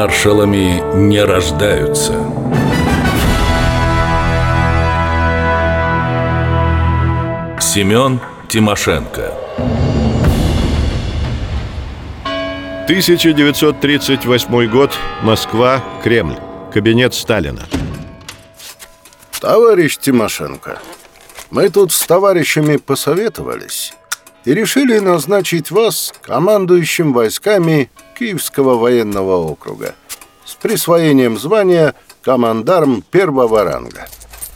Маршалами не рождаются. Семен Тимошенко 1938 год. Москва. Кремль. Кабинет Сталина. Товарищ Тимошенко, мы тут с товарищами посоветовались и решили назначить вас командующим войсками Киевского военного округа с присвоением звания командарм первого ранга.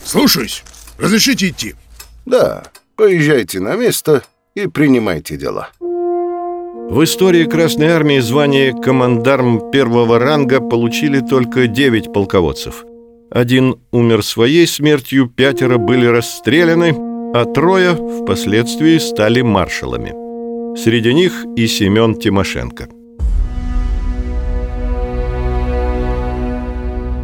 Слушаюсь. Разрешите идти? Да, поезжайте на место и принимайте дела. В истории Красной Армии звание командарм первого ранга получили только 9 полководцев. Один умер своей смертью, пятеро были расстреляны, а трое впоследствии стали маршалами. Среди них и Семен Тимошенко.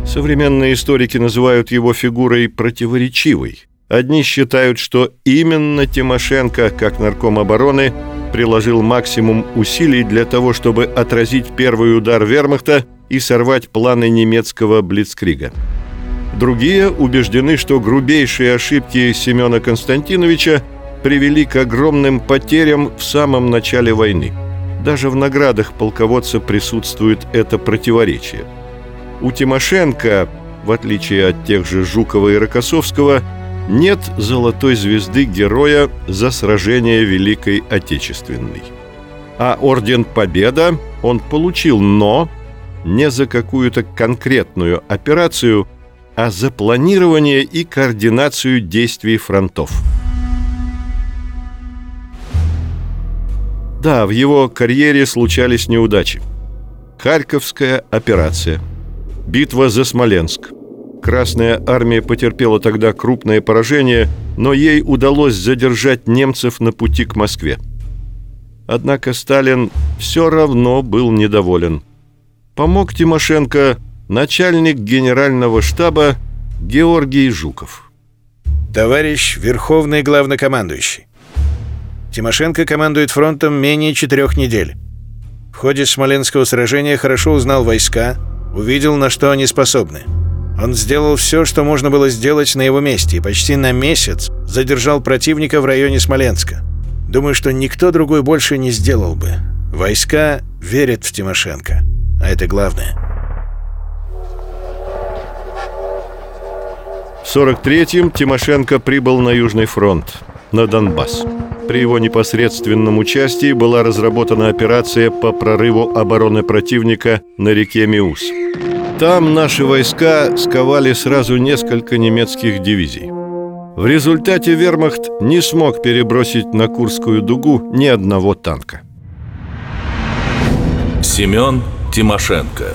Современные историки называют его фигурой противоречивой. Одни считают, что именно Тимошенко, как нарком обороны, приложил максимум усилий для того, чтобы отразить первый удар вермахта и сорвать планы немецкого блицкрига. Другие убеждены, что грубейшие ошибки Семена Константиновича привели к огромным потерям в самом начале войны. Даже в наградах полководца присутствует это противоречие. У Тимошенко, в отличие от тех же Жукова и Рокоссовского, нет золотой звезды героя за сражение Великой Отечественной. А орден Победа он получил, но не за какую-то конкретную операцию, а за планирование и координацию действий фронтов. Да, в его карьере случались неудачи. Харьковская операция, битва за Смоленск – Красная армия потерпела тогда крупное поражение, но ей удалось задержать немцев на пути к Москве. Однако Сталин все равно был недоволен. Помог Тимошенко начальник генерального штаба Георгий Жуков. Товарищ Верховный Главнокомандующий, Тимошенко командует фронтом менее четырех недель. В ходе Смоленского сражения хорошо узнал войска, увидел, на что они способны – он сделал все, что можно было сделать на его месте, и почти на месяц задержал противника в районе Смоленска. Думаю, что никто другой больше не сделал бы. Войска верят в Тимошенко, а это главное. В 43-м Тимошенко прибыл на Южный фронт, на Донбасс. При его непосредственном участии была разработана операция по прорыву обороны противника на реке Миус. Там наши войска сковали сразу несколько немецких дивизий. В результате вермахт не смог перебросить на Курскую дугу ни одного танка. Семен Тимошенко